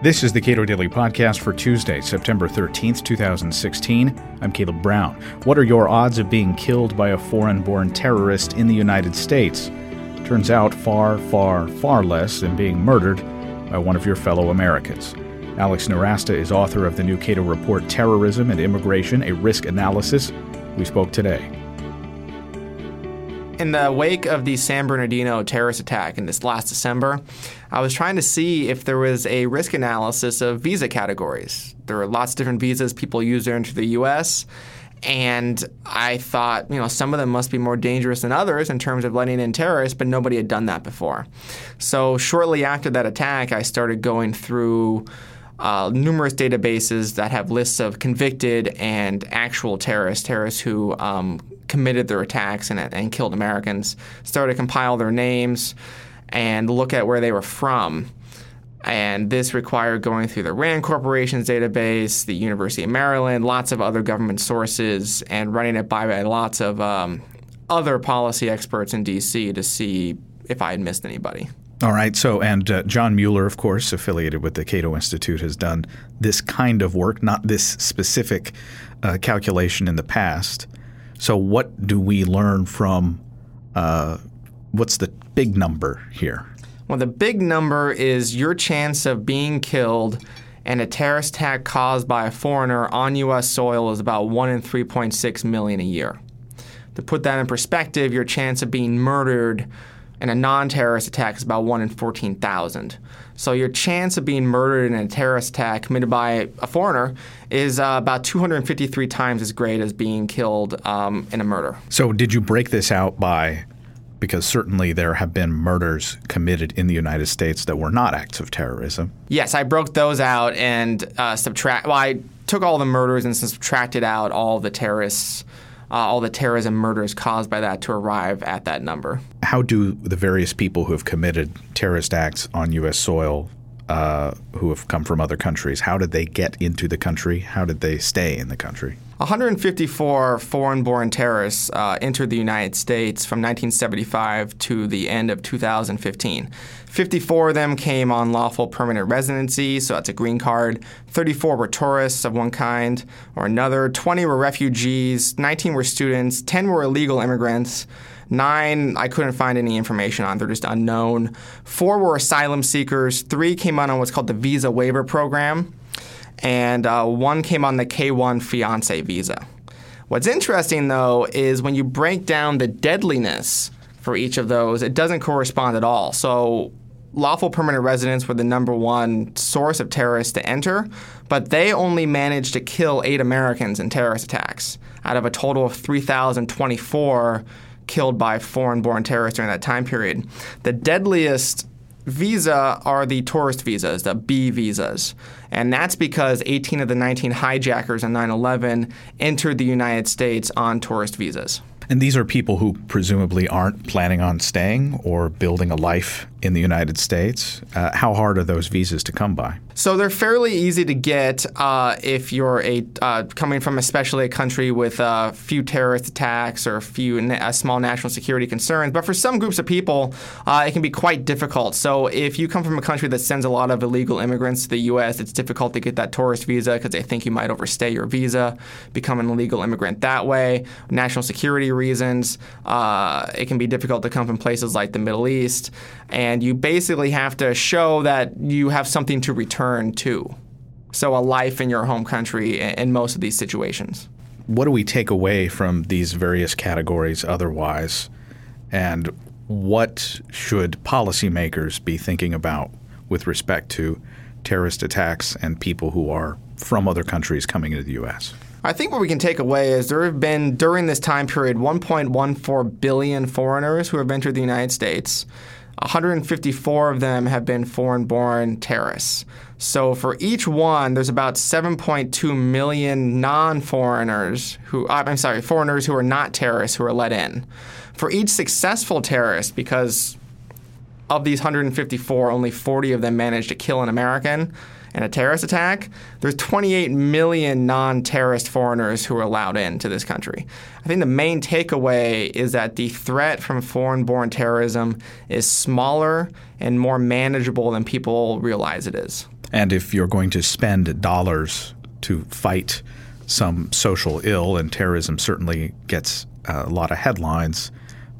This is the Cato Daily Podcast for Tuesday, September 13th, 2016. I'm Caleb Brown. What are your odds of being killed by a foreign born terrorist in the United States? Turns out far, far, far less than being murdered by one of your fellow Americans. Alex Nowrasteh is author of the new Cato Report Terrorism and Immigration, a Risk Analysis. We spoke today. In the wake of the San Bernardino terrorist attack in this last December, I was trying to see if there was a risk analysis of visa categories. There are lots of different visas people use to enter the U.S. And I thought, you know, some of them must be more dangerous than others in terms of letting in terrorists, but nobody had done that before. So shortly after that attack, I started going through uh, numerous databases that have lists of convicted and actual terrorists, terrorists who um, committed their attacks and, and killed Americans, started to compile their names and look at where they were from. And this required going through the RAND Corporation's database, the University of Maryland, lots of other government sources, and running it by lots of um, other policy experts in DC to see if I had missed anybody. All right. So, and uh, John Mueller, of course, affiliated with the Cato Institute, has done this kind of work, not this specific uh, calculation in the past. So, what do we learn from? Uh, what's the big number here? Well, the big number is your chance of being killed and a terrorist attack caused by a foreigner on U.S. soil is about 1 in 3.6 million a year. To put that in perspective, your chance of being murdered in a non-terrorist attack is about 1 in 14,000. So your chance of being murdered in a terrorist attack committed by a foreigner is uh, about 253 times as great as being killed um, in a murder. So did you break this out by because certainly there have been murders committed in the United States that were not acts of terrorism. Yes, I broke those out and uh, subtract. Well, I took all the murders and subtracted out all the terrorists uh, all the terrorism murders caused by that to arrive at that number. How do the various people who have committed terrorist acts on U.S. soil, uh, who have come from other countries, how did they get into the country? How did they stay in the country? 154 foreign born terrorists uh, entered the United States from 1975 to the end of 2015. 54 of them came on lawful permanent residency, so that's a green card. 34 were tourists of one kind or another. 20 were refugees. 19 were students. 10 were illegal immigrants. Nine, I couldn't find any information on. They're just unknown. Four were asylum seekers. Three came on on what's called the Visa Waiver Program and uh, one came on the K1 fiance visa. What's interesting though is when you break down the deadliness for each of those, it doesn't correspond at all. So lawful permanent residents were the number one source of terrorists to enter, but they only managed to kill eight Americans in terrorist attacks out of a total of 3,024 killed by foreign born terrorists during that time period. The deadliest visa are the tourist visas, the B visas. And that's because 18 of the 19 hijackers on 9 11 entered the United States on tourist visas. And these are people who presumably aren't planning on staying or building a life in the United States. Uh, how hard are those visas to come by? So they're fairly easy to get uh, if you're a uh, coming from especially a country with a few terrorist attacks or a few na- small national security concerns. But for some groups of people, uh, it can be quite difficult. So if you come from a country that sends a lot of illegal immigrants to the U.S., it's difficult to get that tourist visa because they think you might overstay your visa, become an illegal immigrant that way. National security reasons, uh, it can be difficult to come from places like the Middle East, and you basically have to show that you have something to return to. So, a life in your home country in most of these situations. What do we take away from these various categories otherwise? And what should policymakers be thinking about with respect to terrorist attacks and people who are from other countries coming into the U.S.? I think what we can take away is there have been, during this time period, 1.14 billion foreigners who have entered the United States. 154 of them have been foreign born terrorists. So for each one, there's about 7.2 million non foreigners who, uh, I'm sorry, foreigners who are not terrorists who are let in. For each successful terrorist, because of these 154, only 40 of them managed to kill an American in a terrorist attack, there's 28 million non terrorist foreigners who are allowed into this country. I think the main takeaway is that the threat from foreign born terrorism is smaller and more manageable than people realize it is. And if you're going to spend dollars to fight some social ill, and terrorism certainly gets uh, a lot of headlines,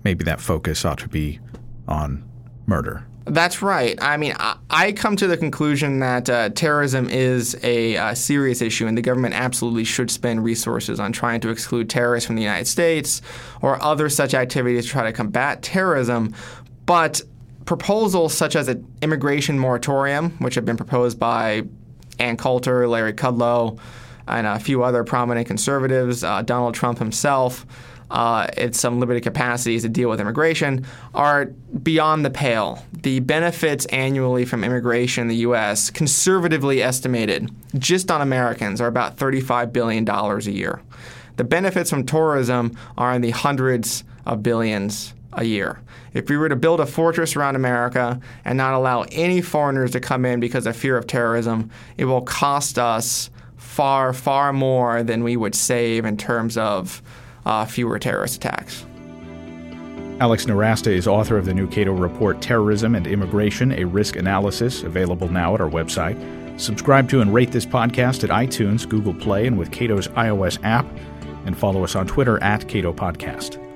maybe that focus ought to be on murder. That's right. I mean, I, come to the conclusion that uh, terrorism is a uh, serious issue, and the government absolutely should spend resources on trying to exclude terrorists from the United States or other such activities to try to combat terrorism. But proposals such as an immigration moratorium, which have been proposed by Ann Coulter, Larry Kudlow, and a few other prominent conservatives, uh, Donald Trump himself, uh, at some limited capacities to deal with immigration are beyond the pale. The benefits annually from immigration in the U.S., conservatively estimated, just on Americans, are about $35 billion a year. The benefits from tourism are in the hundreds of billions a year. If we were to build a fortress around America and not allow any foreigners to come in because of fear of terrorism, it will cost us far, far more than we would save in terms of uh, fewer terrorist attacks. Alex Nowrasteh is author of the new Cato report, Terrorism and Immigration, a Risk Analysis, available now at our website. Subscribe to and rate this podcast at iTunes, Google Play, and with Cato's iOS app, and follow us on Twitter at Cato Podcast.